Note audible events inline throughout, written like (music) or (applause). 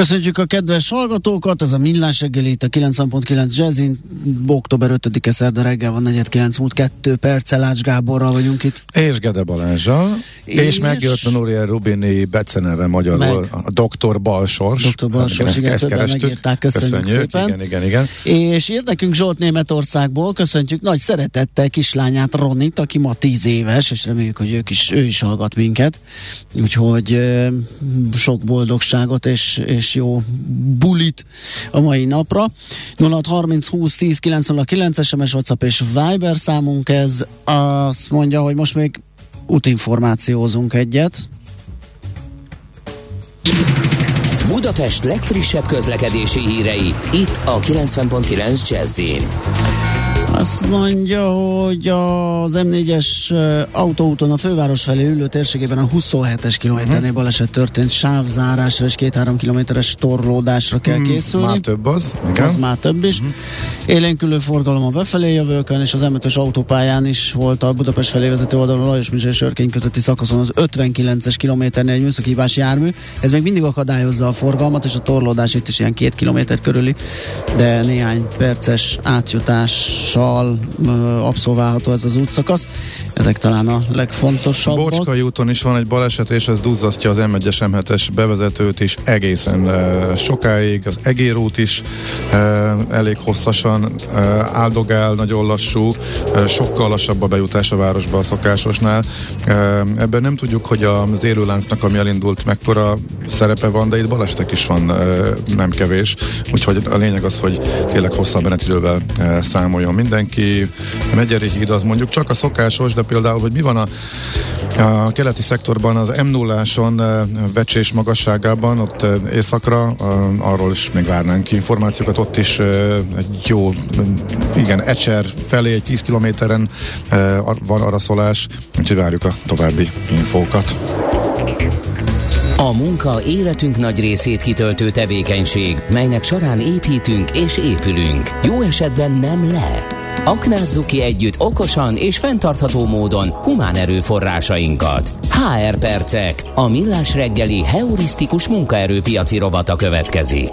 Köszönjük a kedves hallgatókat, ez a Millás reggeli itt a 9.9 Jazzin, október 5-e szerda reggel van 49 múlt 2 perccel Ács Gáborral vagyunk itt. És Gede Balázsal, és, és megjött a Nuriel Rubini beceneve magyarul, meg. a Doktor Balsors. Doktor Balsors, igen, ezt, ezt megírták, köszönjük, köszönjük szépen. Igen, igen, igen. És írt nekünk Zsolt Németországból, köszöntjük nagy szeretettel kislányát Ronit, aki ma 10 éves, és reméljük, hogy ők is, ő is hallgat minket. Úgyhogy sok boldogságot és, és jó bulit a mai napra. 0630 20 10 909 SMS, WhatsApp és Viber számunk ez. Azt mondja, hogy most még útinformációzunk egyet. Budapest legfrissebb közlekedési hírei, itt a 90.9 jazz azt mondja, hogy az M4-es autóúton a főváros felé ülő térségében a 27-es kilométernél uh-huh. baleset történt, sávzárásra és két-három kilométeres torlódásra kell uh-huh. készülni. Már több az. Igen. Az már több is. Uh-huh. Élénkülő forgalom a befelé jövőkön, és az M5-ös autópályán is volt a Budapest felé vezető oldalon Lajos Mizsé és Örkény közötti szakaszon az 59-es kilométernél egy műszakívás jármű. Ez még mindig akadályozza a forgalmat, és a torlódás itt is ilyen két kilométer körüli, de néhány perces átjutással autóval abszolválható ez az útszakasz. Ezek talán a legfontosabbak. Bocskai úton is van egy baleset, és ez duzzasztja az M1-es M7-es bevezetőt is egészen uh, sokáig. Az egérút is uh, elég hosszasan uh, áldogál, nagyon lassú, uh, sokkal lassabb a bejutás a városba a szokásosnál. Uh, ebben nem tudjuk, hogy az élőláncnak, ami elindult, mekkora szerepe van, de itt balesetek is van uh, nem kevés. Úgyhogy a lényeg az, hogy tényleg hosszabb menetidővel uh, számoljon mindenki. A Megyeri híd az mondjuk csak a szokásos, de például, hogy mi van a, a keleti szektorban az m 0 vecsés magasságában, ott északra, arról is még várnánk információkat, ott is egy jó, igen, Ecser felé egy 10 kilométeren van araszolás, úgyhogy várjuk a további infókat. A munka életünk nagy részét kitöltő tevékenység, melynek során építünk és épülünk. Jó esetben nem le Aknázzuk ki együtt okosan és fenntartható módon humán erőforrásainkat. HR Percek, a millás reggeli heurisztikus munkaerőpiaci robata következik.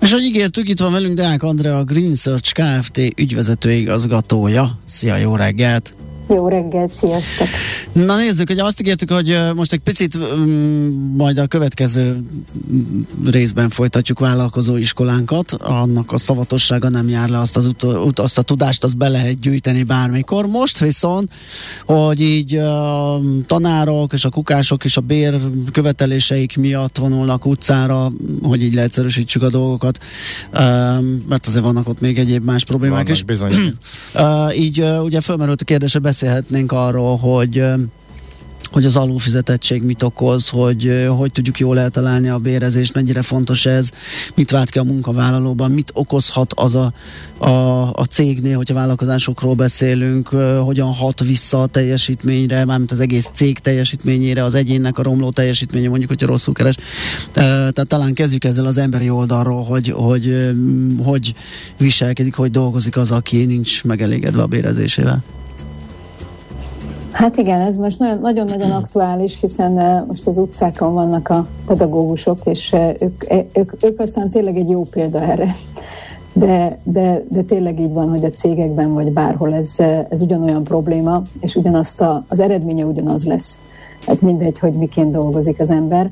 És ahogy ígértük, itt van velünk Deák Andrea, a Green Search Kft. ügyvezető igazgatója. Szia, jó reggelt! Jó reggelt, sziasztok! Na nézzük, hogy azt ígértük, hogy most egy picit um, majd a következő részben folytatjuk vállalkozó iskolánkat. Annak a szavatossága nem jár le, azt, az ut- azt a tudást azt be lehet gyűjteni bármikor. Most viszont, hogy így a tanárok és a kukások és a bér követeléseik miatt vonulnak utcára, hogy így leegyszerűsítsük a dolgokat, um, mert azért vannak ott még egyéb más problémák vannak, is. Bizony. uh, így uh, ugye felmerült a kérdése, beszélhetnénk arról, hogy hogy az alulfizetettség mit okoz, hogy hogy tudjuk jól eltalálni a bérezést, mennyire fontos ez, mit vált ki a munkavállalóban, mit okozhat az a, a, a cégnél, hogyha vállalkozásokról beszélünk, hogyan hat vissza a teljesítményre, mármint az egész cég teljesítményére, az egyénnek a romló teljesítménye, mondjuk, hogyha rosszul keres. Tehát talán kezdjük ezzel az emberi oldalról, hogy hogy, hogy viselkedik, hogy dolgozik az, aki nincs megelégedve a bérezésével. Hát igen, ez most nagyon-nagyon (clears throat) aktuális, hiszen most az utcákon vannak a pedagógusok, és ők, ők, ők aztán tényleg egy jó példa erre. De, de, de tényleg így van, hogy a cégekben vagy bárhol ez, ez ugyanolyan probléma, és ugyanazt a, az eredménye ugyanaz lesz. Hát mindegy, hogy miként dolgozik az ember.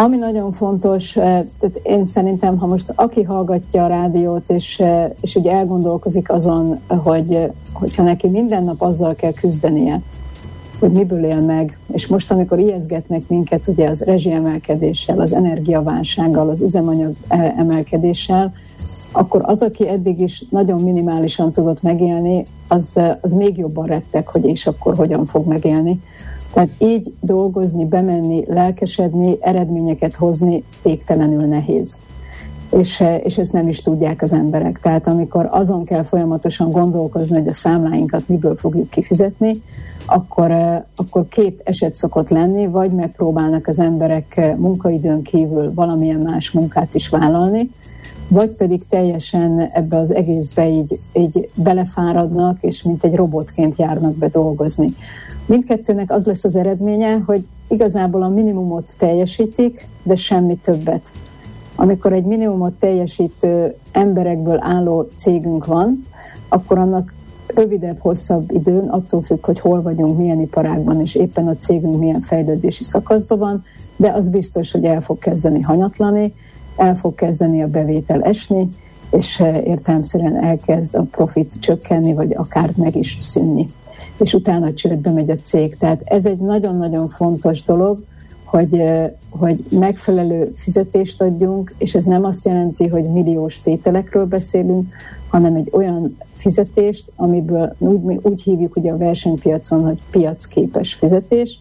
Ami nagyon fontos, tehát én szerintem, ha most aki hallgatja a rádiót, és, és ugye elgondolkozik azon, hogy hogyha neki minden nap azzal kell küzdenie, hogy miből él meg, és most, amikor ijeszgetnek minket ugye az rezsiemelkedéssel, az energiaválsággal, az üzemanyag emelkedéssel, akkor az, aki eddig is nagyon minimálisan tudott megélni, az, az még jobban rettek, hogy és akkor hogyan fog megélni. Tehát így dolgozni, bemenni, lelkesedni, eredményeket hozni végtelenül nehéz. És, és ezt nem is tudják az emberek. Tehát amikor azon kell folyamatosan gondolkozni, hogy a számláinkat miből fogjuk kifizetni, akkor, akkor két eset szokott lenni, vagy megpróbálnak az emberek munkaidőn kívül valamilyen más munkát is vállalni, vagy pedig teljesen ebbe az egészbe így, így belefáradnak, és mint egy robotként járnak be dolgozni. Mindkettőnek az lesz az eredménye, hogy igazából a minimumot teljesítik, de semmi többet. Amikor egy minimumot teljesítő emberekből álló cégünk van, akkor annak rövidebb, hosszabb időn, attól függ, hogy hol vagyunk, milyen iparágban, és éppen a cégünk milyen fejlődési szakaszban van, de az biztos, hogy el fog kezdeni hanyatlani, el fog kezdeni a bevétel esni, és eh, értelemszerűen elkezd a profit csökkenni, vagy akár meg is szűnni. És utána csődbe megy a cég. Tehát ez egy nagyon-nagyon fontos dolog, hogy, hogy megfelelő fizetést adjunk, és ez nem azt jelenti, hogy milliós tételekről beszélünk, hanem egy olyan fizetést, amiből úgy, mi úgy hívjuk ugye a versenypiacon, hogy piacképes fizetés,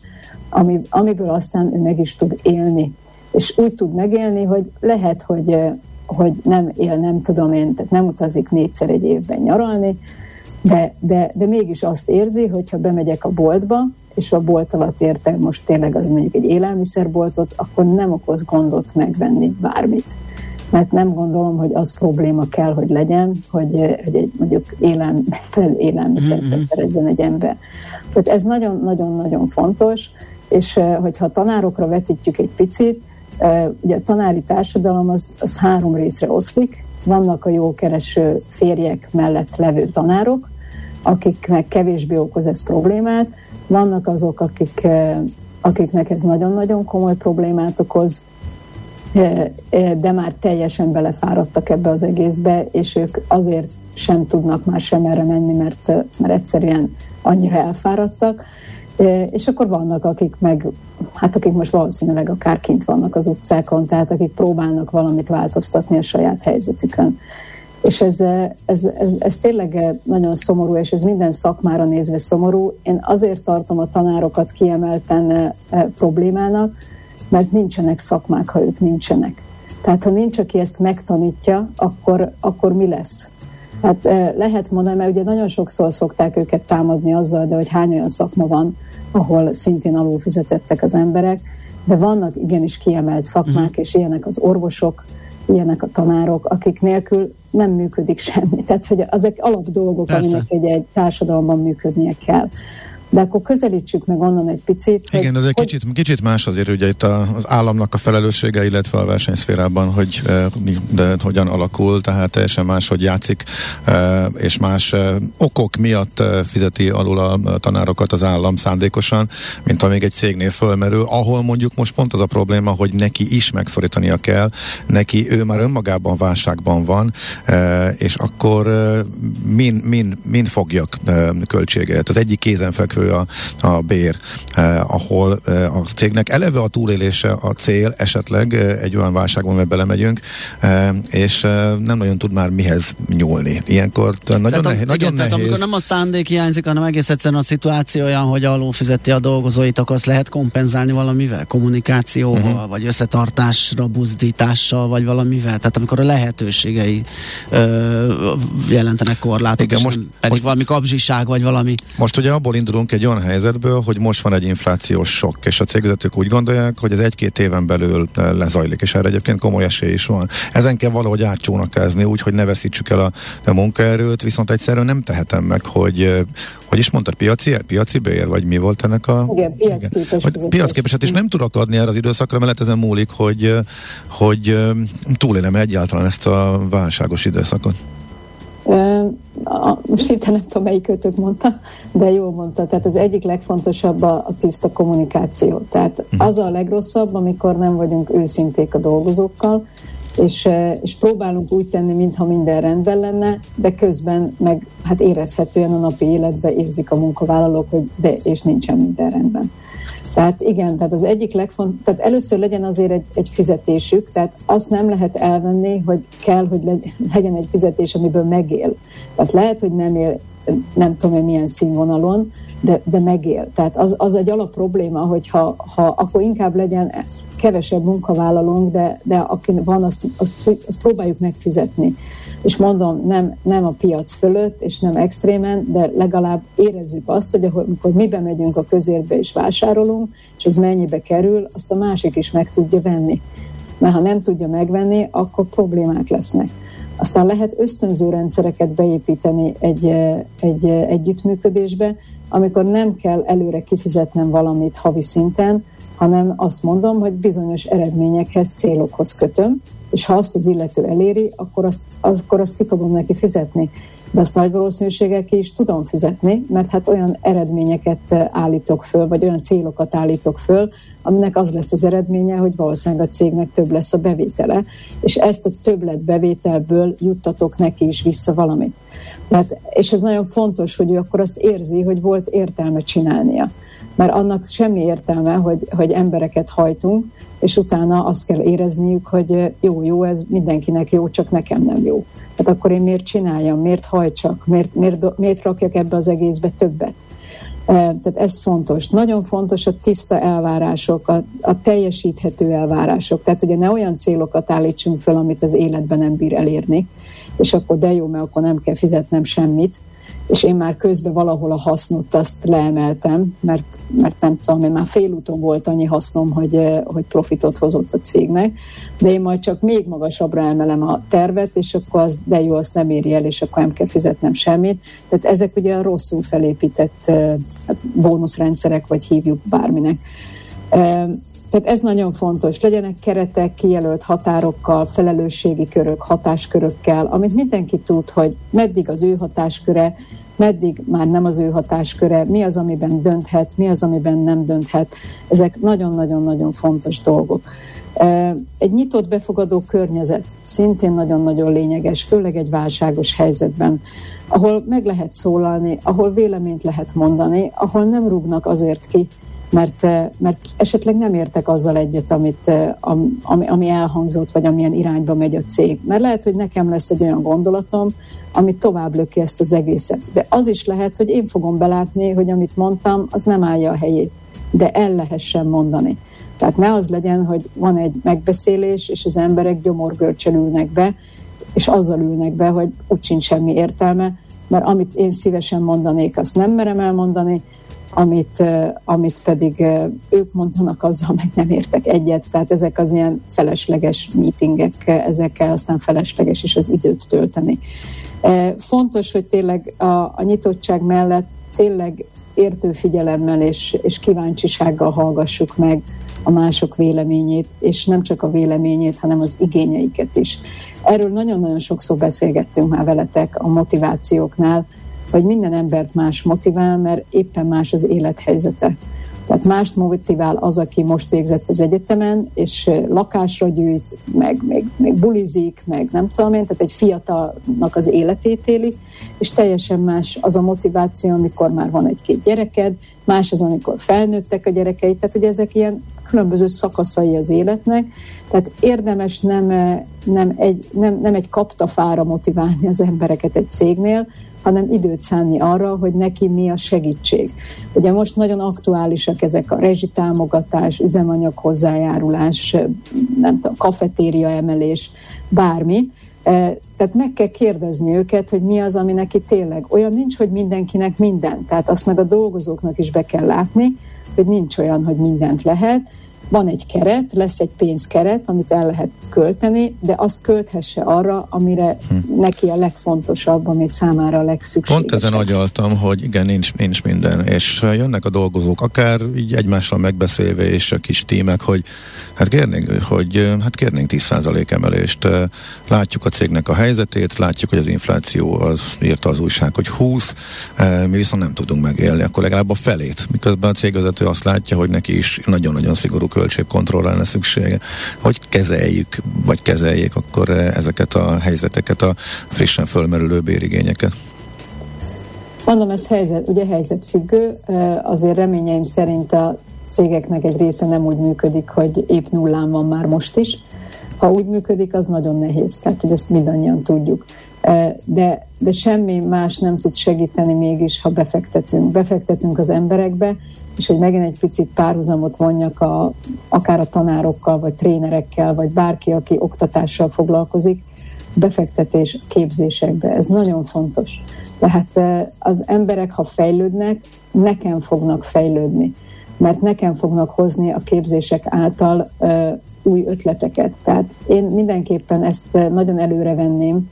ami, amiből aztán ő meg is tud élni. És úgy tud megélni, hogy lehet, hogy, hogy nem él, nem tudom én, tehát nem utazik négyszer egy évben nyaralni, de, de, de mégis azt érzi, hogyha bemegyek a boltba, és a bolt alatt érte most tényleg az mondjuk egy élelmiszerboltot, akkor nem okoz gondot megvenni bármit mert nem gondolom, hogy az probléma kell, hogy legyen, hogy, hogy egy mondjuk élelm, élelmiszert mm-hmm. szerezzen egy ember. Tehát ez nagyon-nagyon-nagyon fontos, és hogyha a tanárokra vetítjük egy picit, ugye a tanári társadalom az, az három részre oszlik, vannak a jó kereső férjek mellett levő tanárok, akiknek kevésbé okoz ez problémát, vannak azok, akik, eh, akiknek ez nagyon-nagyon komoly problémát okoz, de már teljesen belefáradtak ebbe az egészbe, és ők azért sem tudnak már sem erre menni, mert, mert egyszerűen annyira elfáradtak. És akkor vannak, akik meg, hát akik most valószínűleg akár kint vannak az utcákon, tehát akik próbálnak valamit változtatni a saját helyzetükön. És ez, ez, ez, ez tényleg nagyon szomorú, és ez minden szakmára nézve szomorú. Én azért tartom a tanárokat kiemelten problémának, mert nincsenek szakmák, ha ők nincsenek. Tehát ha nincs, aki ezt megtanítja, akkor, akkor mi lesz? Hát lehet mondani, mert ugye nagyon sokszor szokták őket támadni azzal, de hogy hány olyan szakma van, ahol szintén alulfizetettek az emberek, de vannak igenis kiemelt szakmák, uh-huh. és ilyenek az orvosok, ilyenek a tanárok, akik nélkül nem működik semmi. Tehát, hogy ezek alap dolgok, aminek egy, egy társadalomban működnie kell de akkor közelítsük meg onnan egy picit. Igen, ez egy hogy... kicsit, kicsit más azért ugye itt az államnak a felelőssége, illetve a versenyszférában, hogy de hogyan alakul, tehát teljesen más, hogy játszik, és más okok miatt fizeti alul a tanárokat az állam szándékosan, mint amíg egy cégnél fölmerül, ahol mondjuk most pont az a probléma, hogy neki is megszorítania kell, neki ő már önmagában válságban van, és akkor min, min, min fogjak költséget. Az egyik kézenfekvő növekvő a, a bér, eh, ahol eh, a cégnek eleve a túlélése a cél, esetleg eh, egy olyan válságban, mert belemegyünk, eh, és eh, nem nagyon tud már mihez nyúlni. Ilyenkor nagyon, tehát, nehéz, nagyon igen, nehéz. Tehát amikor nem a szándék hiányzik, hanem egész egyszerűen a szituáció olyan, hogy alul fizeti a dolgozóit, akkor azt lehet kompenzálni valamivel? Kommunikációval, uh-huh. vagy összetartásra, buzdítással, vagy valamivel? Tehát amikor a lehetőségei ö, jelentenek korlátot, igen, most, pedig most, valami kapzsiság, vagy valami. Most ugye abból indulunk egy olyan helyzetből, hogy most van egy inflációs sok, és a cégvezetők úgy gondolják, hogy ez egy-két éven belül lezajlik, és erre egyébként komoly esély is van. Ezen kell valahogy átcsónakázni, úgy, hogy ne veszítsük el a, a munkaerőt, viszont egyszerűen nem tehetem meg, hogy hogy is mondtad, piaci, piaci bér, vagy mi volt ennek a... Igen, piacképes. Igen. Piacképes, hát és nem tudok adni erre az időszakra, mert ezen múlik, hogy, hogy túlélem egyáltalán ezt a válságos időszakot a, most hirtelen nem tudom, melyik ötök mondta, de jól mondta. Tehát az egyik legfontosabb a, a tiszta kommunikáció. Tehát mhm. az a legrosszabb, amikor nem vagyunk őszinték a dolgozókkal, és, és próbálunk úgy tenni, mintha minden rendben lenne, de közben meg hát érezhetően a napi életben érzik a munkavállalók, hogy de és nincsen minden rendben. Tehát igen, tehát az egyik legfontosabb, tehát először legyen azért egy, egy fizetésük, tehát azt nem lehet elvenni, hogy kell, hogy legyen egy fizetés, amiből megél. Tehát lehet, hogy nem él nem tudom én milyen színvonalon, de, de megél. Tehát az, az egy alap probléma, hogy ha, ha akkor inkább legyen kevesebb munkavállalónk, de, de aki van, azt, azt, azt próbáljuk megfizetni. És mondom, nem, nem a piac fölött, és nem extrémen, de legalább érezzük azt, hogy amikor mi bemegyünk a közérbe és vásárolunk, és az mennyibe kerül, azt a másik is meg tudja venni. Mert ha nem tudja megvenni, akkor problémák lesznek. Aztán lehet ösztönző rendszereket beépíteni egy, egy együttműködésbe, amikor nem kell előre kifizetnem valamit havi szinten, hanem azt mondom, hogy bizonyos eredményekhez, célokhoz kötöm, és ha azt az illető eléri, akkor azt, akkor azt ki fogom neki fizetni. De azt nagy valószínűséggel ki is tudom fizetni, mert hát olyan eredményeket állítok föl, vagy olyan célokat állítok föl, aminek az lesz az eredménye, hogy valószínűleg a cégnek több lesz a bevétele, és ezt a többlet bevételből juttatok neki is vissza valamit. Tehát, és ez nagyon fontos, hogy ő akkor azt érzi, hogy volt értelme csinálnia. Mert annak semmi értelme, hogy, hogy embereket hajtunk, és utána azt kell érezniük, hogy jó, jó, ez mindenkinek jó, csak nekem nem jó. Hát akkor én miért csináljam, miért hajtsak, miért, miért, miért rakjak ebbe az egészbe többet? Tehát ez fontos. Nagyon fontos a tiszta elvárások, a, a teljesíthető elvárások. Tehát ugye ne olyan célokat állítsunk fel, amit az életben nem bír elérni, és akkor de jó, mert akkor nem kell fizetnem semmit, és én már közben valahol a hasznot azt leemeltem, mert, mert nem tudom, én már félúton volt annyi hasznom, hogy, hogy profitot hozott a cégnek, de én majd csak még magasabbra emelem a tervet, és akkor az, de jó, azt nem éri el, és akkor nem kell fizetnem semmit. Tehát ezek ugye a rosszul felépített hát bónuszrendszerek, vagy hívjuk bárminek. Tehát ez nagyon fontos. Legyenek keretek, kijelölt határokkal, felelősségi körök, hatáskörökkel, amit mindenki tud, hogy meddig az ő hatásköre, meddig már nem az ő hatásköre, mi az, amiben dönthet, mi az, amiben nem dönthet. Ezek nagyon-nagyon-nagyon fontos dolgok. Egy nyitott befogadó környezet szintén nagyon-nagyon lényeges, főleg egy válságos helyzetben, ahol meg lehet szólalni, ahol véleményt lehet mondani, ahol nem rúgnak azért ki, mert, mert esetleg nem értek azzal egyet, amit, ami, ami elhangzott, vagy amilyen irányba megy a cég. Mert lehet, hogy nekem lesz egy olyan gondolatom, ami tovább löki ezt az egészet. De az is lehet, hogy én fogom belátni, hogy amit mondtam, az nem állja a helyét, de el lehessen mondani. Tehát ne az legyen, hogy van egy megbeszélés, és az emberek gyomorgörcsel ülnek be, és azzal ülnek be, hogy úgy sincs semmi értelme, mert amit én szívesen mondanék, azt nem merem elmondani, amit, amit pedig ők mondanak, azzal meg nem értek egyet. Tehát ezek az ilyen felesleges meetingek, ezekkel aztán felesleges is az időt tölteni. Fontos, hogy tényleg a, a nyitottság mellett tényleg értő figyelemmel és, és kíváncsisággal hallgassuk meg a mások véleményét, és nem csak a véleményét, hanem az igényeiket is. Erről nagyon-nagyon sokszor beszélgettünk már veletek a motivációknál, vagy minden embert más motivál, mert éppen más az élethelyzete. Tehát mást motivál az, aki most végzett az egyetemen, és lakásra gyűjt, meg még, még bulizik, meg nem tudom én, tehát egy fiatalnak az életét éli, és teljesen más az a motiváció, amikor már van egy-két gyereked, más az, amikor felnőttek a gyerekeid, tehát ugye ezek ilyen különböző szakaszai az életnek, tehát érdemes nem, nem, egy, nem, nem egy kaptafára motiválni az embereket egy cégnél, hanem időt szánni arra, hogy neki mi a segítség. Ugye most nagyon aktuálisak ezek a rezsitámogatás, üzemanyag hozzájárulás, nem tudom, kafetéria emelés, bármi, tehát meg kell kérdezni őket, hogy mi az, ami neki tényleg. Olyan nincs, hogy mindenkinek minden. Tehát azt meg a dolgozóknak is be kell látni, hogy nincs olyan, hogy mindent lehet, van egy keret, lesz egy pénzkeret, amit el lehet költeni, de azt költhesse arra, amire hm. neki a legfontosabb, ami számára a legszükségesebb. Pont ezen agyaltam, hogy igen, nincs, nincs minden, és jönnek a dolgozók, akár így egymással megbeszélve, és a kis tímek, hogy hát kérnénk, hogy hát kérnénk 10% emelést. Látjuk a cégnek a helyzetét, látjuk, hogy az infláció az írta az újság, hogy 20, mi viszont nem tudunk megélni, akkor legalább a felét, miközben a cégvezető azt látja, hogy neki is nagyon-nagyon szigorú költségkontrollra lenne szüksége. Hogy kezeljük, vagy kezeljék akkor ezeket a helyzeteket, a frissen fölmerülő bérigényeket? Mondom, ez helyzet, ugye helyzetfüggő, azért reményeim szerint a cégeknek egy része nem úgy működik, hogy épp nullán van már most is. Ha úgy működik, az nagyon nehéz, tehát hogy ezt mindannyian tudjuk. De, de semmi más nem tud segíteni mégis, ha befektetünk. Befektetünk az emberekbe, és hogy megint egy picit párhuzamot vonjak a, akár a tanárokkal, vagy trénerekkel, vagy bárki, aki oktatással foglalkozik, befektetés képzésekbe. Ez nagyon fontos. Tehát az emberek, ha fejlődnek, nekem fognak fejlődni, mert nekem fognak hozni a képzések által új ötleteket. Tehát én mindenképpen ezt nagyon előre venném,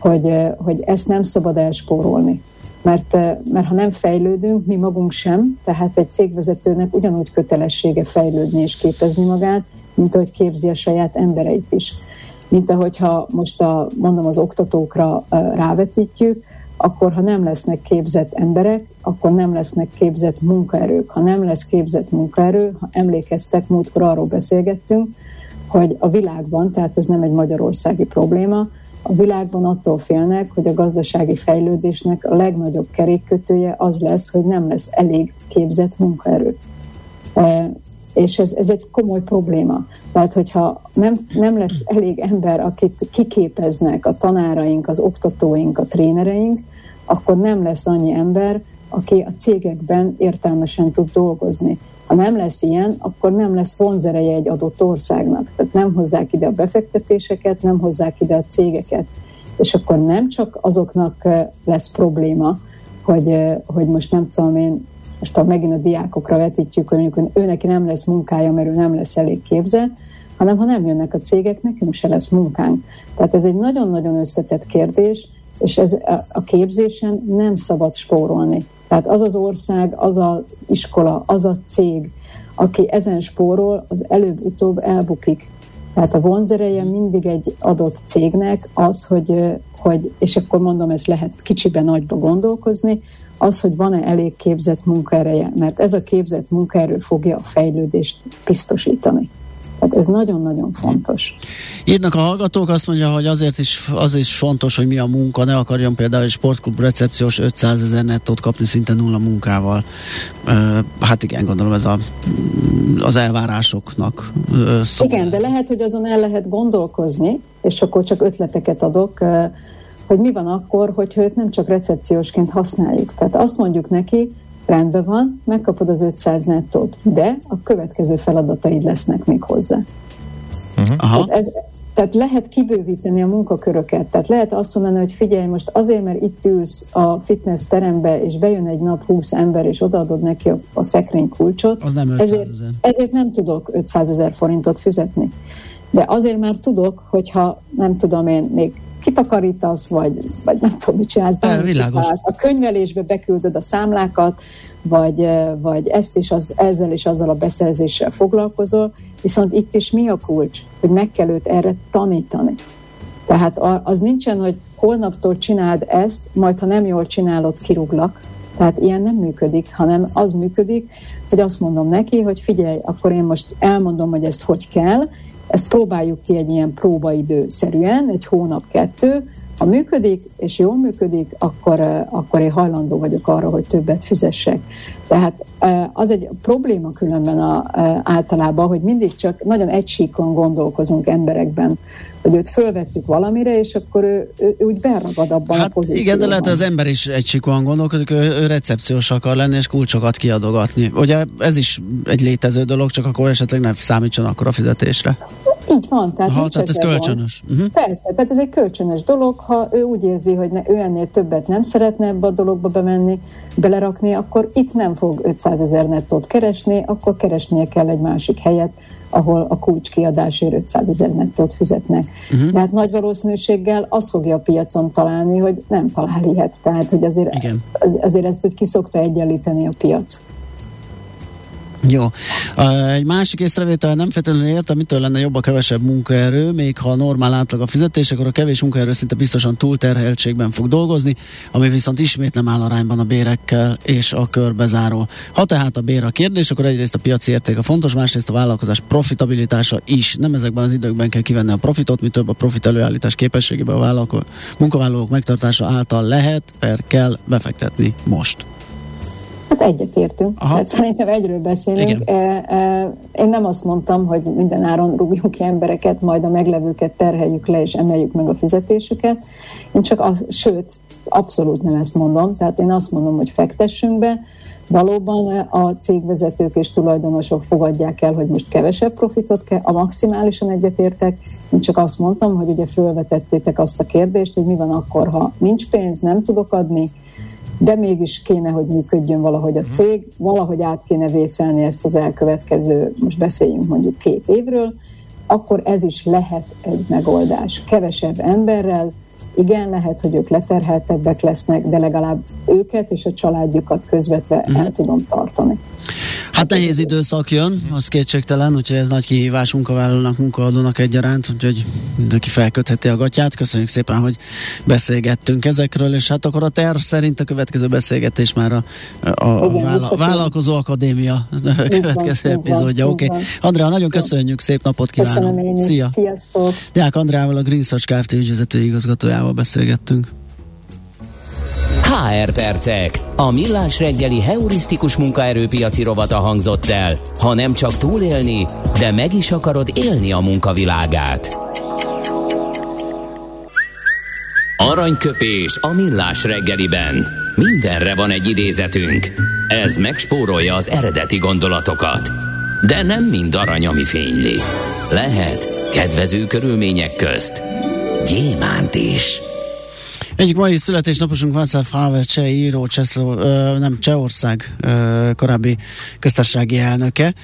hogy, hogy ezt nem szabad elspórolni. Mert, mert ha nem fejlődünk, mi magunk sem, tehát egy cégvezetőnek ugyanúgy kötelessége fejlődni és képezni magát, mint ahogy képzi a saját embereit is. Mint ahogyha most a, mondom az oktatókra rávetítjük, akkor ha nem lesznek képzett emberek, akkor nem lesznek képzett munkaerők. Ha nem lesz képzett munkaerő, ha emlékeztek, múltkor arról beszélgettünk, hogy a világban, tehát ez nem egy magyarországi probléma, a világban attól félnek, hogy a gazdasági fejlődésnek a legnagyobb kerékkötője az lesz, hogy nem lesz elég képzett munkaerő. E, és ez, ez egy komoly probléma. Tehát, hogyha nem, nem lesz elég ember, akit kiképeznek a tanáraink, az oktatóink, a trénereink, akkor nem lesz annyi ember, aki a cégekben értelmesen tud dolgozni. Ha nem lesz ilyen, akkor nem lesz vonzereje egy adott országnak. Tehát nem hozzák ide a befektetéseket, nem hozzák ide a cégeket. És akkor nem csak azoknak lesz probléma, hogy, hogy most nem tudom én, most ha megint a diákokra vetítjük, hogy mondjuk ő neki nem lesz munkája, mert ő nem lesz elég képzett, hanem ha nem jönnek a cégek, nekünk se lesz munkánk. Tehát ez egy nagyon-nagyon összetett kérdés, és ez a képzésen nem szabad spórolni. Tehát az az ország, az az iskola, az a cég, aki ezen spórol, az előbb-utóbb elbukik. Tehát a vonzereje mindig egy adott cégnek az, hogy, hogy és akkor mondom, ez lehet kicsiben nagyba gondolkozni, az, hogy van-e elég képzett munkaereje, mert ez a képzett munkaerő fogja a fejlődést biztosítani. Tehát ez nagyon-nagyon fontos. Írnak a hallgatók, azt mondja, hogy azért is, az is fontos, hogy mi a munka, ne akarjon például egy sportklub recepciós 500 ezer nettót kapni szinte nulla munkával. Hát igen, gondolom ez a, az elvárásoknak szó. Igen, de lehet, hogy azon el lehet gondolkozni, és akkor csak ötleteket adok, hogy mi van akkor, hogyha őt nem csak recepciósként használjuk. Tehát azt mondjuk neki, rendben van, megkapod az 500 nettót, de a következő feladataid lesznek még hozzá. Uh-huh. Tehát, ez, tehát lehet kibővíteni a munkaköröket, tehát lehet azt mondani, hogy figyelj, most azért, mert itt ülsz a fitness terembe, és bejön egy nap 20 ember, és odaadod neki a, a szekrény kulcsot, az nem ezért, ezért nem tudok 500 ezer forintot fizetni. De azért már tudok, hogyha nem tudom én, még kitakarítasz, vagy, vagy nem tudom, mit csinálsz, csinálsz. A könyvelésbe beküldöd a számlákat, vagy, vagy ezt is az, ezzel és azzal a beszerzéssel foglalkozol, viszont itt is mi a kulcs, hogy meg kell őt erre tanítani. Tehát az nincsen, hogy holnaptól csináld ezt, majd ha nem jól csinálod, kirúglak. Tehát ilyen nem működik, hanem az működik, hogy azt mondom neki, hogy figyelj, akkor én most elmondom, hogy ezt hogy kell, ezt próbáljuk ki egy ilyen próbaidőszerűen, egy hónap-kettő, ha működik, és jól működik, akkor, akkor én hajlandó vagyok arra, hogy többet fizessek. Tehát az egy probléma különben a, általában, hogy mindig csak nagyon egysíkon gondolkozunk emberekben, hogy őt fölvettük valamire, és akkor ő, ő, ő úgy beragad abban hát a pozícióban. Igen, de lehet az ember is egysíkon gondolkodik, ő, ő recepciós akar lenni, és kulcsokat kiadogatni. Ugye ez is egy létező dolog, csak akkor esetleg nem számítson akkor a fizetésre. Így van. Tehát, ha, tehát ez kölcsönös. Uh-huh. Persze, tehát ez egy kölcsönös dolog, ha ő úgy érzi, hogy ne, ő ennél többet nem szeretne ebbe a dologba bemenni, belerakni, akkor itt nem fog 500 ezer nettót keresni, akkor keresnie kell egy másik helyet, ahol a kulcs kiadásért 500 ezer nettót fizetnek. Uh-huh. De hát nagy valószínűséggel azt fogja a piacon találni, hogy nem talál ilyet. Tehát, hogy azért, Igen. azért ezt úgy kiszokta egyenlíteni a piac. Jó. Egy másik észrevétel nem feltétlenül értem, mitől lenne jobb a kevesebb munkaerő, még ha a normál átlag a fizetés, akkor a kevés munkaerő szinte biztosan túlterheltségben fog dolgozni, ami viszont ismét nem áll arányban a bérekkel és a körbezáró. Ha tehát a bér a kérdés, akkor egyrészt a piaci érték a fontos, másrészt a vállalkozás profitabilitása is. Nem ezekben az időkben kell kivenni a profitot, mi több a profit előállítás képességében a vállalko- munkavállalók megtartása által lehet, per kell befektetni most. Hát egyetértünk. Tehát szerintem egyről beszélünk. E, én nem azt mondtam, hogy minden áron rúgjunk ki embereket, majd a meglevőket terheljük le és emeljük meg a fizetésüket. Én csak az, sőt, abszolút nem ezt mondom. Tehát én azt mondom, hogy fektessünk be, valóban a cégvezetők és tulajdonosok fogadják el, hogy most kevesebb profitot kell, a maximálisan egyetértek. Én csak azt mondtam, hogy ugye fölvetettétek azt a kérdést, hogy mi van akkor, ha nincs pénz, nem tudok adni, de mégis kéne, hogy működjön valahogy a cég, valahogy át kéne vészelni ezt az elkövetkező, most beszéljünk mondjuk két évről, akkor ez is lehet egy megoldás. Kevesebb emberrel, igen, lehet, hogy ők leterheltebbek lesznek, de legalább őket és a családjukat közvetve uh-huh. el tudom tartani. Hát nehéz időszak jön, az kétségtelen, úgyhogy ez nagy kihívás munkavállalónak, munkaadónak egyaránt, úgyhogy mindenki felkötheti a gatyát. Köszönjük szépen, hogy beszélgettünk ezekről, és hát akkor a terv szerint a következő beszélgetés már a, a Igen, vála, Vállalkozó Akadémia (laughs) következő epizódja. Oké. Okay. Andrea, nagyon köszönjük, szép napot kívánok. Szia. Sziasztok. Deák Andrával, a Green Search Kft. ügyvezető igazgatójával beszélgettünk. HR percek. A millás reggeli heurisztikus munkaerőpiaci rovata hangzott el. Ha nem csak túlélni, de meg is akarod élni a munkavilágát. Aranyköpés a millás reggeliben. Mindenre van egy idézetünk. Ez megspórolja az eredeti gondolatokat. De nem mind arany, ami fényli. Lehet kedvező körülmények közt gyémánt is. Egyik mai születésnaposunk Václav Havel cseh író, Cseszló, ö, nem Csehország korábbi köztársasági elnöke.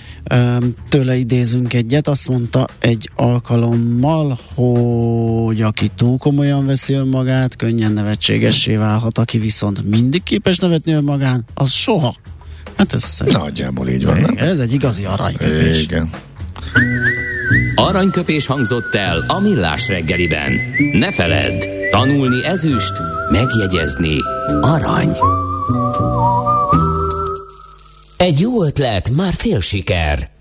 Tőle idézünk egyet, azt mondta egy alkalommal, hogy aki túl komolyan veszi önmagát, könnyen nevetségessé válhat, aki viszont mindig képes nevetni önmagán, az soha. Hát ez Nagyjából így van. Nem? Ez egy igazi aranyköpés. Igen. Aranyköpés hangzott el a millás reggeliben. Ne feledd, tanulni ezüst, megjegyezni arany. Egy jó ötlet, már fél siker.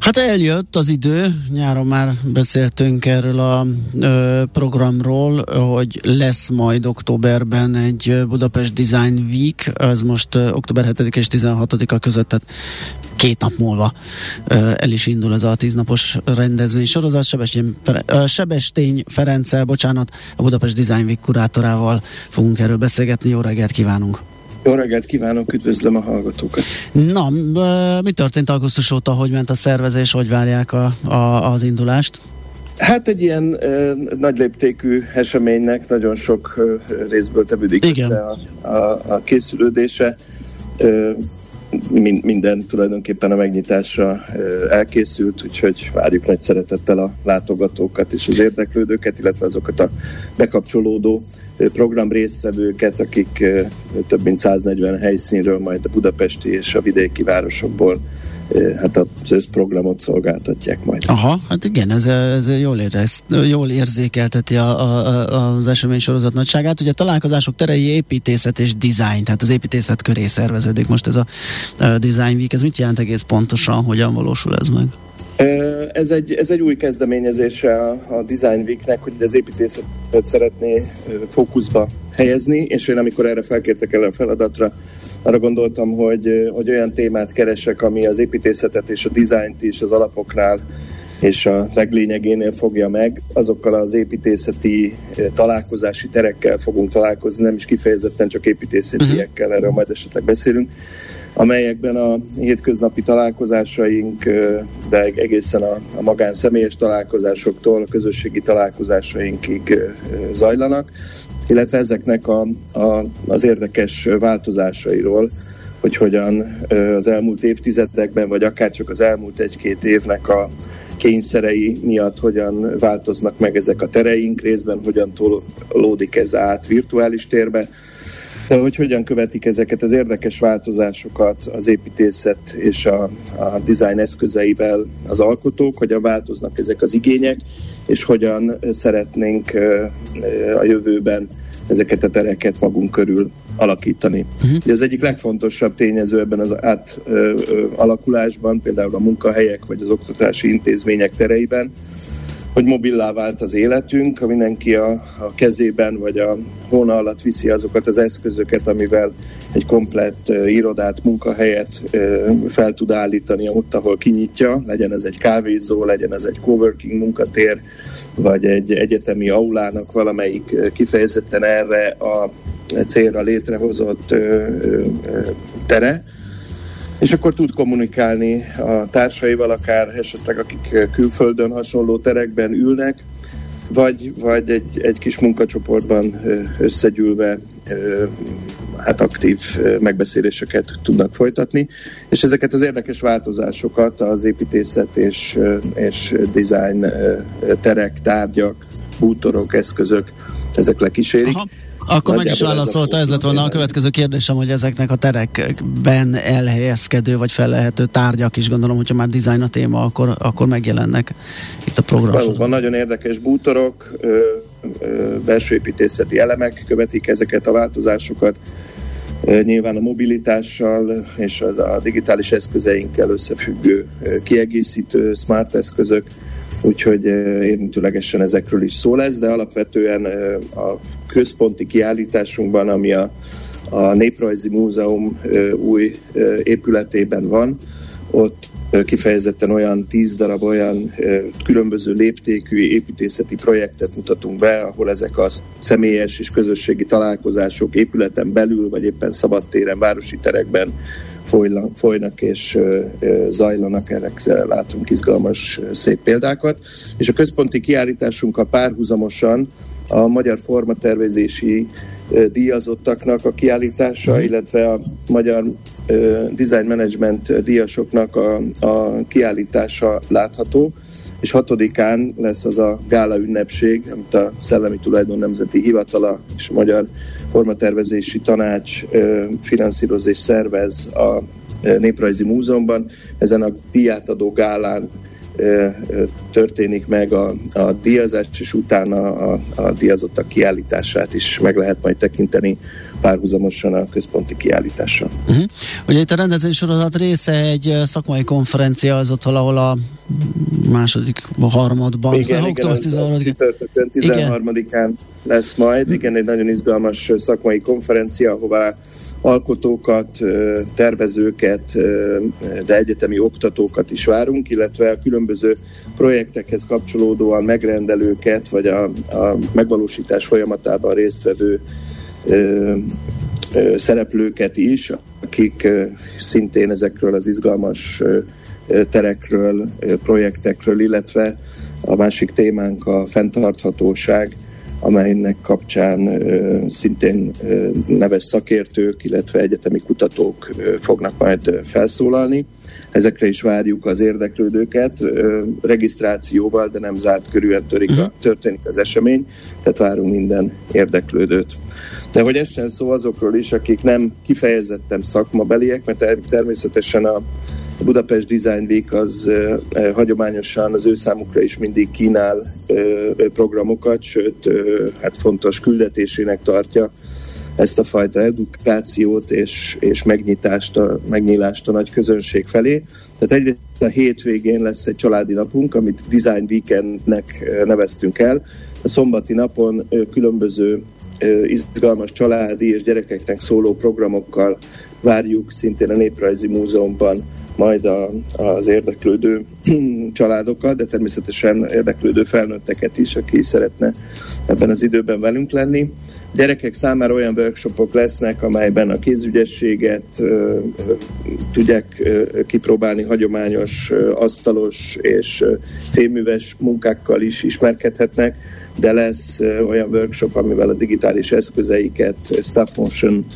Hát eljött az idő, nyáron már beszéltünk erről a ö, programról, hogy lesz majd októberben egy Budapest Design Week, ez most ö, október 7 és 16-a között, tehát két nap múlva ö, el is indul ez a tíznapos rendezvény sorozat. Sebestény, ö, Sebestény Ferenccel, bocsánat, a Budapest Design Week kurátorával fogunk erről beszélgetni. Jó reggelt kívánunk! Jó reggelt kívánok, üdvözlöm a hallgatókat. Na, mi történt augusztus óta, hogy ment a szervezés, hogy várják a, a, az indulást? Hát egy ilyen ö, nagy léptékű eseménynek nagyon sok ö, részből tevődik Igen. össze a, a, a készülődése. Ö, min, minden tulajdonképpen a megnyitásra ö, elkészült, úgyhogy várjuk nagy szeretettel a látogatókat és az érdeklődőket, illetve azokat a bekapcsolódó program résztvevőket, akik több mint 140 helyszínről, majd a budapesti és a vidéki városokból hát az összprogramot szolgáltatják majd. Aha, hát igen, ez, ez jól, érez, jól érzékelteti a, a, az esemény sorozat nagyságát. Ugye találkozások terei építészet és design, tehát az építészet köré szerveződik most ez a, a Design Week. Ez mit jelent egész pontosan, hogyan valósul ez meg? Ez egy, ez egy új kezdeményezése a, Design Weeknek, hogy az építészetet szeretné fókuszba helyezni, és én amikor erre felkértek el a feladatra, arra gondoltam, hogy, hogy olyan témát keresek, ami az építészetet és a dizájnt is az alapoknál és a leglényegénél fogja meg. Azokkal az építészeti találkozási terekkel fogunk találkozni, nem is kifejezetten csak építészetiekkel, erről majd esetleg beszélünk, amelyekben a hétköznapi találkozásaink, de egészen a, a magánszemélyes találkozásoktól a közösségi találkozásainkig zajlanak, illetve ezeknek a, a, az érdekes változásairól, hogy hogyan az elmúlt évtizedekben, vagy akár csak az elmúlt egy-két évnek a kényszerei miatt hogyan változnak meg ezek a tereink, részben hogyan tolódik ez át virtuális térbe, de hogy hogyan követik ezeket az érdekes változásokat az építészet és a, a design eszközeivel az alkotók, hogyan változnak ezek az igények, és hogyan szeretnénk a jövőben ezeket a tereket magunk körül alakítani. Uh-huh. az egyik legfontosabb tényező ebben az átalakulásban, például a munkahelyek vagy az oktatási intézmények tereiben, hogy mobillá vált az életünk, ha mindenki a, a kezében vagy a hóna alatt viszi azokat az eszközöket, amivel egy komplett uh, irodát, munkahelyet uh, fel tud állítani ott, ahol kinyitja, legyen ez egy kávézó, legyen ez egy coworking munkatér, vagy egy egyetemi aulának valamelyik uh, kifejezetten erre a célra létrehozott uh, uh, tere, és akkor tud kommunikálni a társaival, akár esetleg akik külföldön hasonló terekben ülnek, vagy, vagy egy, egy kis munkacsoportban összegyűlve hát aktív megbeszéléseket tudnak folytatni, és ezeket az érdekes változásokat az építészet és, és design terek, tárgyak, bútorok, eszközök, ezek lekísérik. Aha. Akkor meg is válaszolta, ez lett volna a következő kérdésem, hogy ezeknek a terekben elhelyezkedő vagy felelhető tárgyak is, gondolom, hogyha már design a téma, akkor, akkor megjelennek itt a program. Valóban nagyon érdekes bútorok, belső építészeti elemek követik ezeket a változásokat, nyilván a mobilitással és az a digitális eszközeinkkel összefüggő kiegészítő smart eszközök, úgyhogy érintőlegesen ezekről is szó lesz, de alapvetően a központi kiállításunkban, ami a, a Néprajzi Múzeum új épületében van, ott kifejezetten olyan tíz darab olyan különböző léptékű építészeti projektet mutatunk be, ahol ezek a személyes és közösségi találkozások épületen belül, vagy éppen szabadtéren, városi terekben folynak és zajlanak, erre látunk izgalmas, szép példákat. És a központi kiállításunkkal párhuzamosan a magyar formatervezési díjazottaknak a kiállítása, mhm. illetve a magyar design management díjasoknak a, a kiállítása látható és hatodikán lesz az a gála ünnepség, amit a Szellemi Tulajdon Nemzeti Hivatala és a Magyar Formatervezési Tanács finanszíroz és szervez a Néprajzi Múzeumban. Ezen a díjátadó gálán történik meg a, a díjazás, és utána a, a díjazottak kiállítását is meg lehet majd tekinteni párhuzamosan a központi kiállítással. Uh-huh. Ugye itt a rendezvény sorozat része egy szakmai konferencia, az ott valahol a második, a harmadban. Igen, igen, 13-án lesz majd. Uh-huh. Igen, egy nagyon izgalmas szakmai konferencia, ahová alkotókat, tervezőket, de egyetemi oktatókat is várunk, illetve a különböző projektekhez kapcsolódóan megrendelőket, vagy a, a megvalósítás folyamatában résztvevő szereplőket is, akik szintén ezekről az izgalmas terekről, projektekről, illetve a másik témánk a fenntarthatóság, amelynek kapcsán szintén neves szakértők, illetve egyetemi kutatók fognak majd felszólalni. Ezekre is várjuk az érdeklődőket, regisztrációval, de nem zárt körülön törik a, mhm. történik az esemény, tehát várunk minden érdeklődőt. De hogy essen szó azokról is, akik nem kifejezetten szakmabeliek, mert természetesen a Budapest Design Week az eh, hagyományosan az ő számukra is mindig kínál eh, programokat, sőt, eh, hát fontos küldetésének tartja ezt a fajta edukációt és, és megnyitást, a, megnyílást a nagy közönség felé. Tehát egyrészt a hétvégén lesz egy családi napunk, amit Design Weekendnek neveztünk el. A szombati napon különböző izgalmas családi és gyerekeknek szóló programokkal várjuk szintén a Néprajzi Múzeumban majd a, az érdeklődő (clears throat) családokat, de természetesen érdeklődő felnőtteket is, aki szeretne ebben az időben velünk lenni. Gyerekek számára olyan workshopok lesznek, amelyben a kézügyességet ö, ö, tudják ö, kipróbálni hagyományos, ö, asztalos és ö, fémműves munkákkal is ismerkedhetnek, de lesz olyan workshop, amivel a digitális eszközeiket, stop motion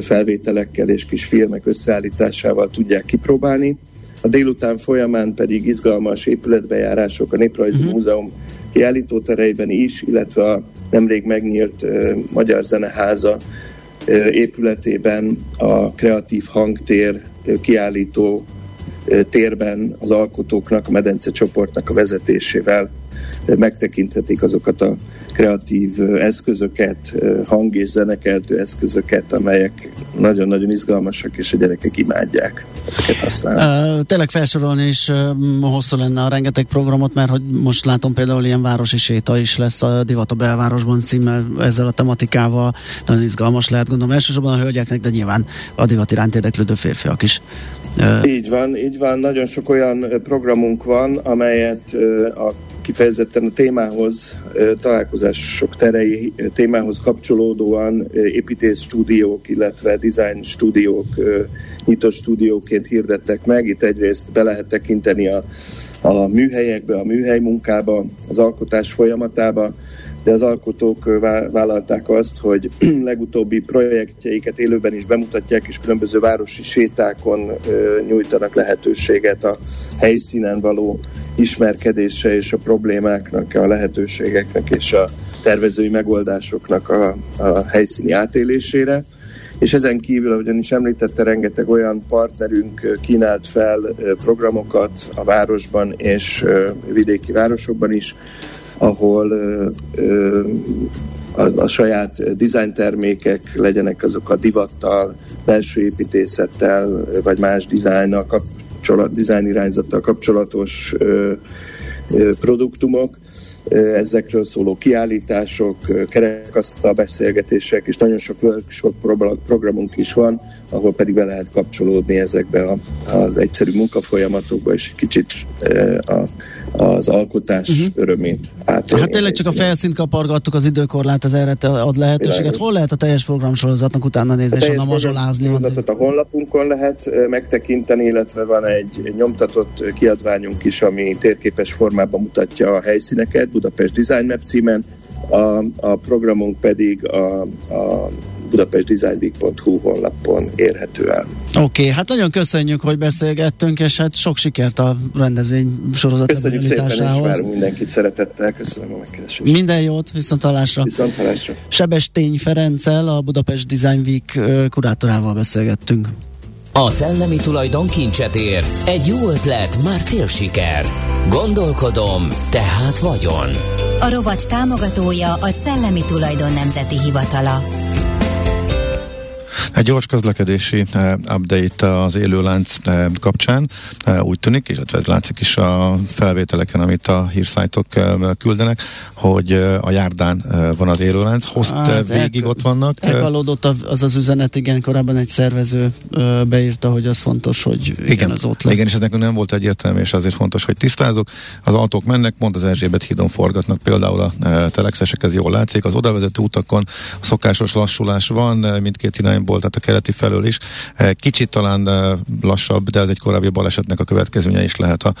felvételekkel és kis filmek összeállításával tudják kipróbálni. A délután folyamán pedig izgalmas épületbejárások a Néprajzi uh-huh. Múzeum kiállítótereiben is, illetve a nemrég megnyílt uh, Magyar Zeneháza épületében a kreatív hangtér kiállító térben az alkotóknak, a medence csoportnak a vezetésével megtekinthetik azokat a kreatív eszközöket, hang- és zenekeltő eszközöket, amelyek nagyon-nagyon izgalmasak, és a gyerekek imádják ezeket használni. Uh, tényleg felsorolni is uh, hosszú lenne a rengeteg programot, mert hogy most látom például ilyen városi séta is lesz a Divat a belvárosban címmel ezzel a tematikával. Nagyon izgalmas lehet, gondolom elsősorban a hölgyeknek, de nyilván a divat iránt érdeklődő férfiak is. Uh, így van, így van. Nagyon sok olyan programunk van, amelyet a kifejezetten a témához, találkozások terei témához kapcsolódóan építész stúdiók, illetve design stúdiók nyitott stúdióként hirdettek meg. Itt egyrészt be lehet tekinteni a, a műhelyekbe, a műhely munkába, az alkotás folyamatába, de az alkotók vállalták azt, hogy (clears throat) legutóbbi projektjeiket élőben is bemutatják, és különböző városi sétákon nyújtanak lehetőséget a helyszínen való ismerkedése és a problémáknak, a lehetőségeknek és a tervezői megoldásoknak a, a helyszíni átélésére. És ezen kívül, ahogyan is említette, rengeteg olyan partnerünk kínált fel programokat a városban és vidéki városokban is, ahol a, a saját design termékek legyenek azok a divattal, belső építészettel, vagy más dizájnnal kapcsolat, design irányzattal kapcsolatos ö, ö, produktumok, ezekről szóló kiállítások, kerekasztal beszélgetések, és nagyon sok workshop programunk is van, ahol pedig be lehet kapcsolódni ezekbe az egyszerű munkafolyamatokba, és kicsit a az alkotás uh-huh. örömét átélni. Hát tényleg csak a felszínt kapargattuk, az időkorlát az erre ad lehetőséget. Hol lehet a teljes programsorozatnak utána nézni, és onnan mazsolázni? A honlapunkon lehet megtekinteni, illetve van egy nyomtatott kiadványunk is, ami térképes formában mutatja a helyszíneket, Budapest Design Map címen, a, a programunk pedig a, a budapestdesignweek.hu honlapon érhető el. Oké, okay, hát nagyon köszönjük, hogy beszélgettünk, és hát sok sikert a rendezvény sorozat Köszönjük szépen, és várunk mindenkit szeretettel, köszönöm a megkeresést. Minden jót, viszontalásra. Viszontalásra. Sebestény Ferenccel, a Budapest Design Week kurátorával beszélgettünk. A szellemi tulajdon kincset ér. Egy jó ötlet, már fél siker. Gondolkodom, tehát vagyon. A rovat támogatója a Szellemi Tulajdon Nemzeti Hivatala. Egy gyors közlekedési uh, update az élőlánc uh, kapcsán uh, úgy tűnik, és ez látszik is a felvételeken, amit a hírszájtok küldenek, hogy a járdán van az élőlánc, hozt hát, végig el, ott vannak. Elkalódott az az üzenet, igen, korábban egy szervező beírta, hogy az fontos, hogy igen, igen az ott lesz. Igen, és ez nekünk nem volt egyértelmű, és azért fontos, hogy tisztázok. Az autók mennek, pont az Erzsébet hídon forgatnak például a telexesek, ez jól látszik. Az odavezető utakon a szokásos lassulás van, mindkét irányból, tehát a keleti felől is. Eh, kicsit talán eh, lassabb, de ez egy korábbi balesetnek a következménye is lehet a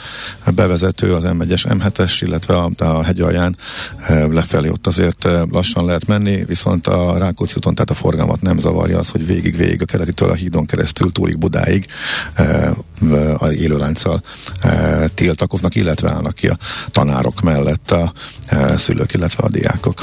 bevezető, az M1-es, M7-es, illetve a, a hegyalján eh, lefelé ott azért lassan lehet menni, viszont a Rákóczi úton, tehát a forgalmat nem zavarja az, hogy végig-végig a keletitől a hídon keresztül túlig Budáig a élőlánccal tiltakoznak, illetve állnak ki a tanárok mellett a szülők, illetve a diákok.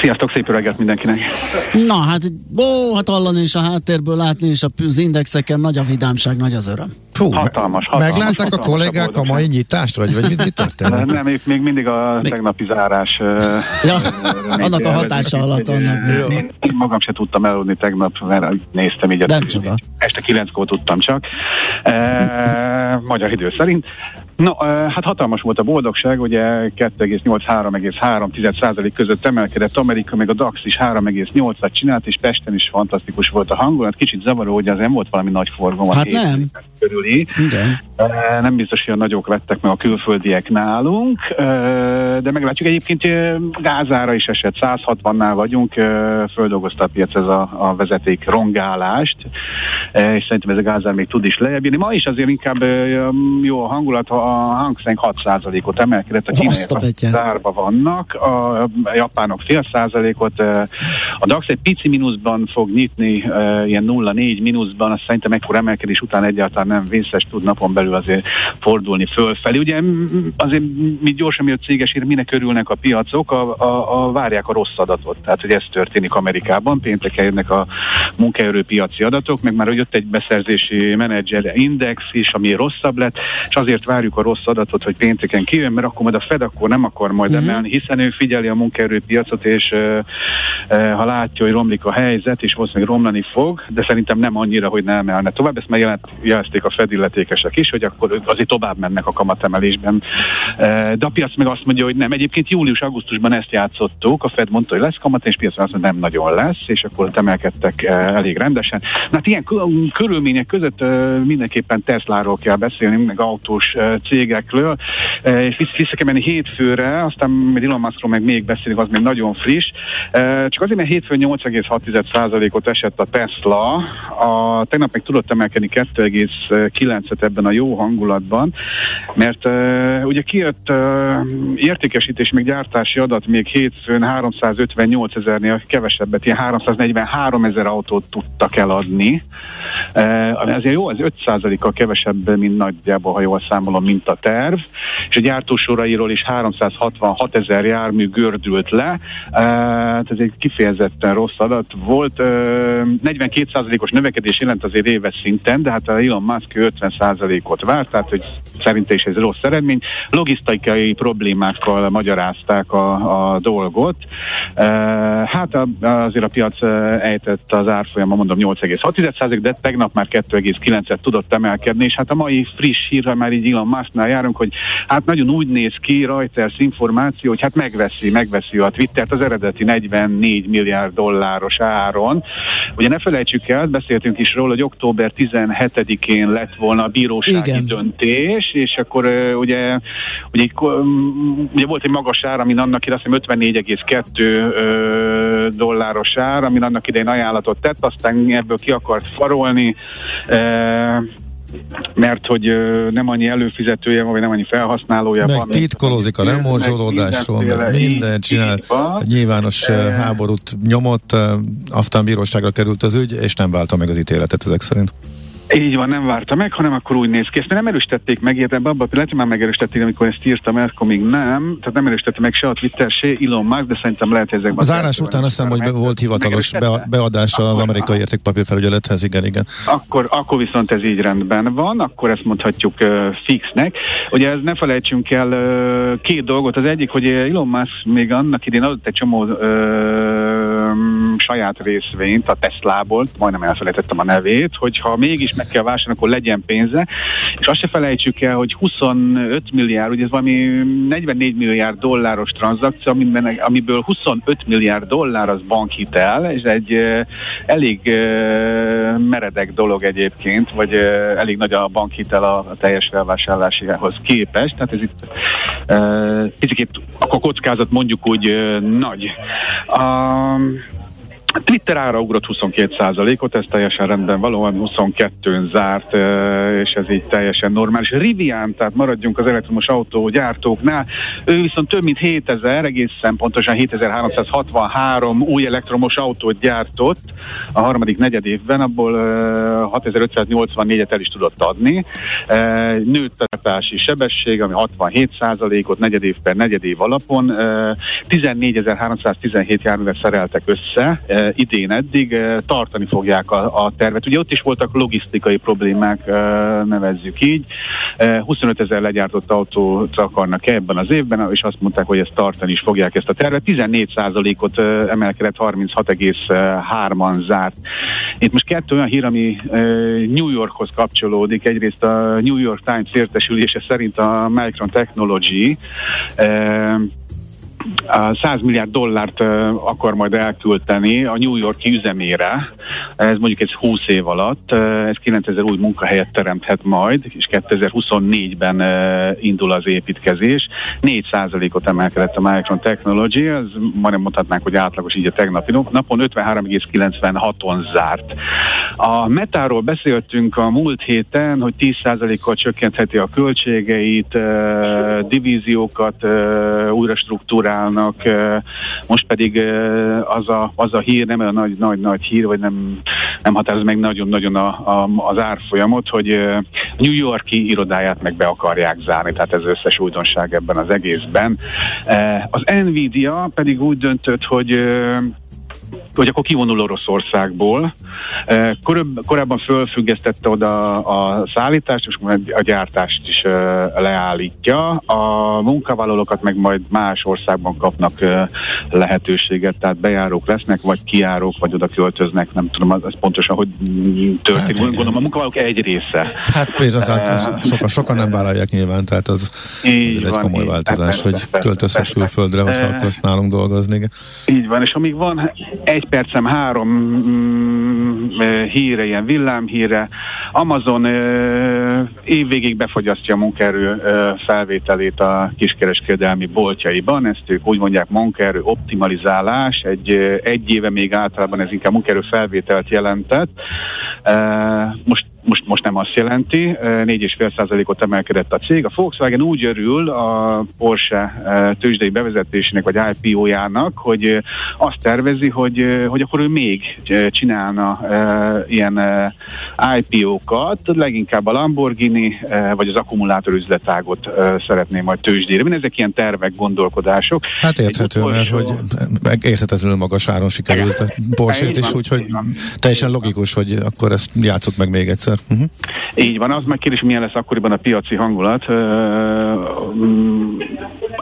Sziasztok, szép öreget mindenkinek! Na hát, ó, hát hallani is a háttérből látni is az indexeken nagy a vidámság, nagy az öröm. Fú, hatalmas, hatalmas. Meglátták a kollégák a, a mai nyitást, vagy, vagy mit, mit történt? Nem, még, még mindig a még... tegnapi zárás. Ja, annak a hatása alatt annak. Én, én magam se tudtam eludni tegnap, mert néztem így. Nem csoda. Este kilenckor tudtam csak. E, magyar idő szerint. No, hát hatalmas volt a boldogság, ugye 2,8-3,3 között emelkedett Amerika, meg a DAX is 3,8-at csinált, és Pesten is fantasztikus volt a hangulat. Kicsit zavaró, hogy az nem volt valami nagy forgalom. Hát nem. Körüli. Igen. Nem biztos, hogy a nagyok vettek meg a külföldiek nálunk, de meglátjuk. Egyébként gázára is esett, 160-nál vagyunk, földolgozta a piac ez a, a vezeték rongálást, és szerintem ez a gázár még tud is lejjebb Ma is azért inkább jó a hangulat, a hangszeng 6%-ot emelkedett, a kínaiak zárba vannak, a japánok fél százalékot, a DAX egy pici mínuszban fog nyitni, ilyen 0,4 mínuszban, azt szerintem ekkor emelkedés után egyáltalán nem vészes tud napon belül azért fordulni fölfelé. Ugye azért mi gyorsan, mi a céges ír, minek örülnek a piacok, a, a, a, várják a rossz adatot. Tehát, hogy ez történik Amerikában, pénteken jönnek a munkaerőpiaci adatok, meg már jött egy beszerzési menedzser index is, ami rosszabb lett, és azért várjuk a rossz adatot, hogy pénteken kijön, mert akkor majd a Fed akkor nem akar majd uh-huh. emelni, hiszen ő figyeli a munkaerőpiacot, és uh, uh, ha látja, hogy romlik a helyzet, és valószínűleg romlani fog, de szerintem nem annyira, hogy nem emelne tovább. Ezt megjelezték a Fed illetékesek is, hogy akkor azért tovább mennek a kamatemelésben. Uh, de a piac meg azt mondja, hogy nem. Egyébként július-augusztusban ezt játszottuk, a Fed mondta, hogy lesz kamat, és piacon azt mondja, nem nagyon lesz, és akkor emelkedtek elég rendesen. Na hát ilyen körülmények között mindenképpen Tesláról kell beszélni, meg autós cégekről, és vissza kell menni hétfőre, aztán Elon Muskról meg még beszélünk, az még nagyon friss. Csak azért, mert hétfőn 8,6%-ot esett a Tesla, a, tegnap meg tudott emelkedni 2,9-et ebben a jó hangulatban, mert uh, ugye kijött uh, értékesítés, még gyártási adat még hétfőn 358 ezernél kevesebbet, ilyen 343 ezer autót tudtak eladni. Uh, ezért jó, ez 5%-kal kevesebb, mint nagyjából, ha jól számolom, mint a terv, és a gyártósorairól is 366 ezer jármű gördült le, uh, ez egy kifejezetten rossz adat volt. Uh, 42%-os növekedés jelent azért éves szinten, de hát a Elon Musk 50%-ot várt, tehát hogy szerinte is ez rossz eredmény. Logisztikai problémákkal magyarázták a, a dolgot. Uh, hát a, azért a piac ejtett az árfolyama, mondom 8,6%, de tegnap már 2,9-et tudott emelkedni, és hát a mai friss hírre már így Elon Musknál járunk, hogy hát nagyon úgy néz ki Reuters információ, hogy hát megveszi, megveszi a Twittert az eredeti 44 milliárd dolláros áron. Ugye ne felejtsük el, beszéltünk is róla, hogy október 17-én lett volna a bírósági Igen. döntés, és akkor ugye, ugye, ugye volt egy magas ár, amin annak idején azt hiszem 54,2 uh, dolláros ár, amin annak idején ajánlatot tett, aztán ebből ki akart farolni, mert hogy nem annyi előfizetője van, vagy nem annyi felhasználója meg van. titkolózik a lemorzsolódásról, meg minden csinál. Nyilvános háborút nyomott, aztán bíróságra került az ügy, és nem válta meg az ítéletet ezek szerint. Így van, nem várta meg, hanem akkor úgy néz ki. Ezt nem erősítették meg, értem, abban lehet, hogy már megerősítették, amikor ezt írtam, mert akkor még nem. Tehát nem erősítette meg se a Twitter, se Elon Musk, de szerintem lehet ezekben. Az árás után azt hiszem, hogy volt hivatalos beadása az amerikai értékpapírfelügyelethez, igen, igen. Akkor, akkor viszont ez így rendben van, akkor ezt mondhatjuk uh, fixnek. Ugye ez ne felejtsünk el uh, két dolgot. Az egyik, hogy Elon Musk még annak idén adott egy csomó uh, saját részvényt a Teslából, majdnem elfelejtettem a nevét, hogyha mégis meg kell vásárolni, akkor legyen pénze. És azt se felejtsük el, hogy 25 milliárd, ugye ez valami 44 milliárd dolláros tranzakció, amiben, amiből 25 milliárd dollár az bankhitel, és egy elég meredek dolog egyébként, vagy elég nagy a bankhitel a, a teljes felvásárlásához képest. Tehát ez itt picit akkor kockázat mondjuk úgy nagy. Um, Twitter ára ugrott 22%-ot, ez teljesen rendben valóan 22-n zárt, és ez így teljesen normális. Rivian, tehát maradjunk az elektromos autógyártóknál, ő viszont több mint 7000, egészen pontosan 7363 új elektromos autót gyártott a harmadik negyed évben, abból 6584-et el is tudott adni. Nőtt a tartási sebesség, ami 67%-ot negyed év per negyed év alapon, 14317 járművet szereltek össze, idén eddig, tartani fogják a, a tervet. Ugye ott is voltak logisztikai problémák, nevezzük így. 25 ezer legyártott autót akarnak ebben az évben, és azt mondták, hogy ezt tartani is fogják ezt a tervet. 14%-ot emelkedett, 36,3-an zárt. Itt most kettő olyan hír, ami New Yorkhoz kapcsolódik. Egyrészt a New York Times értesülése szerint a Micron Technology 100 milliárd dollárt akar majd elküldeni a New Yorki üzemére. Ez mondjuk ez 20 év alatt. Ez 9000 új munkahelyet teremthet majd, és 2024-ben indul az építkezés. 4%-ot emelkedett a Micron Technology, ez majdnem mondhatnánk, hogy átlagos így a tegnapi napon 53,96-on zárt. A metáról beszéltünk a múlt héten, hogy 10%-kal csökkentheti a költségeit, divíziókat újra struktúrálnak, most pedig az a, az a hír, nem a nagy, nagy, nagy hír, vagy nem, nem határoz meg nagyon-nagyon a, a, az árfolyamot, hogy New Yorki irodáját meg be akarják zárni, tehát ez összes újdonság ebben az egészben. Az Nvidia pedig úgy döntött, hogy hogy akkor kivonul Oroszországból. Korab, korábban fölfüggesztette oda a szállítást, és a gyártást is leállítja. A munkavállalókat meg majd más országban kapnak lehetőséget, tehát bejárók lesznek, vagy kijárók, vagy oda költöznek, nem tudom, ez pontosan, hogy történik. Hát, Gondolom, a munkavállalók egy része. Hát az sokan, sokan nem vállalják nyilván, tehát az, az egy komoly változás, hogy költözhetsz külföldre, hogyha akarsz nálunk dolgozni. Így van, és amíg van egy percem három mm, híre, ilyen villámhíre. Amazon évvégig befogyasztja a munkaerő felvételét a kiskereskedelmi boltjaiban. Ezt ők úgy mondják munkaerő optimalizálás. Egy, egy éve még általában ez inkább munkaerő felvételt jelentett. Most most, most nem azt jelenti, 4,5%-ot emelkedett a cég. A Volkswagen úgy örül a Porsche tőzsdei bevezetésének vagy IPO-jának, hogy azt tervezi, hogy, hogy akkor ő még csinálna ilyen IPO-kat, leginkább a Lamborghini vagy az akkumulátor üzletágot szeretné majd tőzsdére. Ezek ilyen tervek, gondolkodások. Hát érthető, mert hogy érthetetlenül magas áron sikerült a Porsche-t is, úgyhogy teljesen logikus, hogy akkor ezt játszott meg még egyszer egyszer. Uh-huh. Így van, az meg kérdés, milyen lesz akkoriban a piaci hangulat. Uh,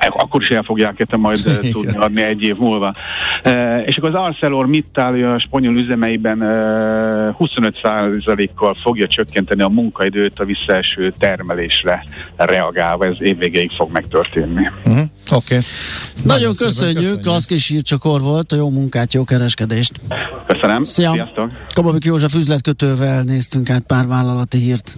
akkor is el fogják ezt majd tudni adni egy év múlva. És akkor az Arcelor Mittal a spanyol üzemeiben uh, 25%-kal fogja csökkenteni a munkaidőt a visszaeső termelésre reagálva. Ez évvégéig fog megtörténni. Uh-huh. Oké. Okay. Nagyon köszönjük, köszönjük. az kis hírcsakor volt, a jó munkát, jó kereskedést. Köszönöm. Szia. Sziasztok. Kababik József üzletkötővel néztünk át pár vállalati hírt.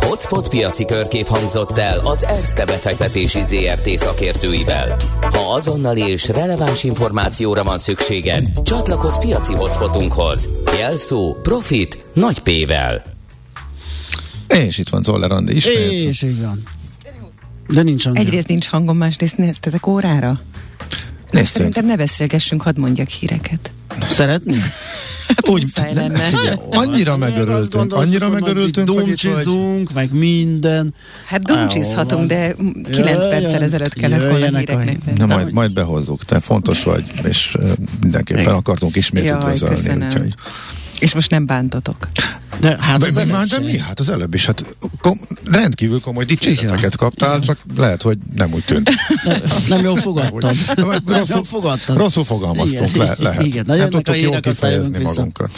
Hotspot piaci körkép hangzott el az ESZTE befektetési ZRT szakértőivel. Ha azonnali és releváns információra van szükséged, csatlakozz piaci hotspotunkhoz. Jelszó Profit nagy P-vel. És itt van Zoller Andi is. És így van. De nincs hangja. Egyrészt nincs hangom, másrészt néztetek órára? Néztünk. Szerintem ne beszélgessünk, hadd mondjak híreket. Szeretni? Hát Úgy lenne. Figyelj, annyira megörültünk, annyira megörültünk, hogy dumcsizunk, meg minden. Hát dumcsizhatunk, de 9 perccel ezelőtt kellett volna híreknek. Na majd, majd behozzuk, te fontos vagy, és mindenképpen akartunk ismét üdvözölni. És most nem bántatok. De hát de, az már, de mi? Hát az előbb is. Hát kom, rendkívül komoly dicséreteket kaptál, csak lehet, hogy nem úgy tűnt. nem, nem jól fogadtad. rosszul, fogadtad. rosszul fogalmaztunk, igen, le, lehet. Igen, nem tudtuk jól kifejezni magunkat.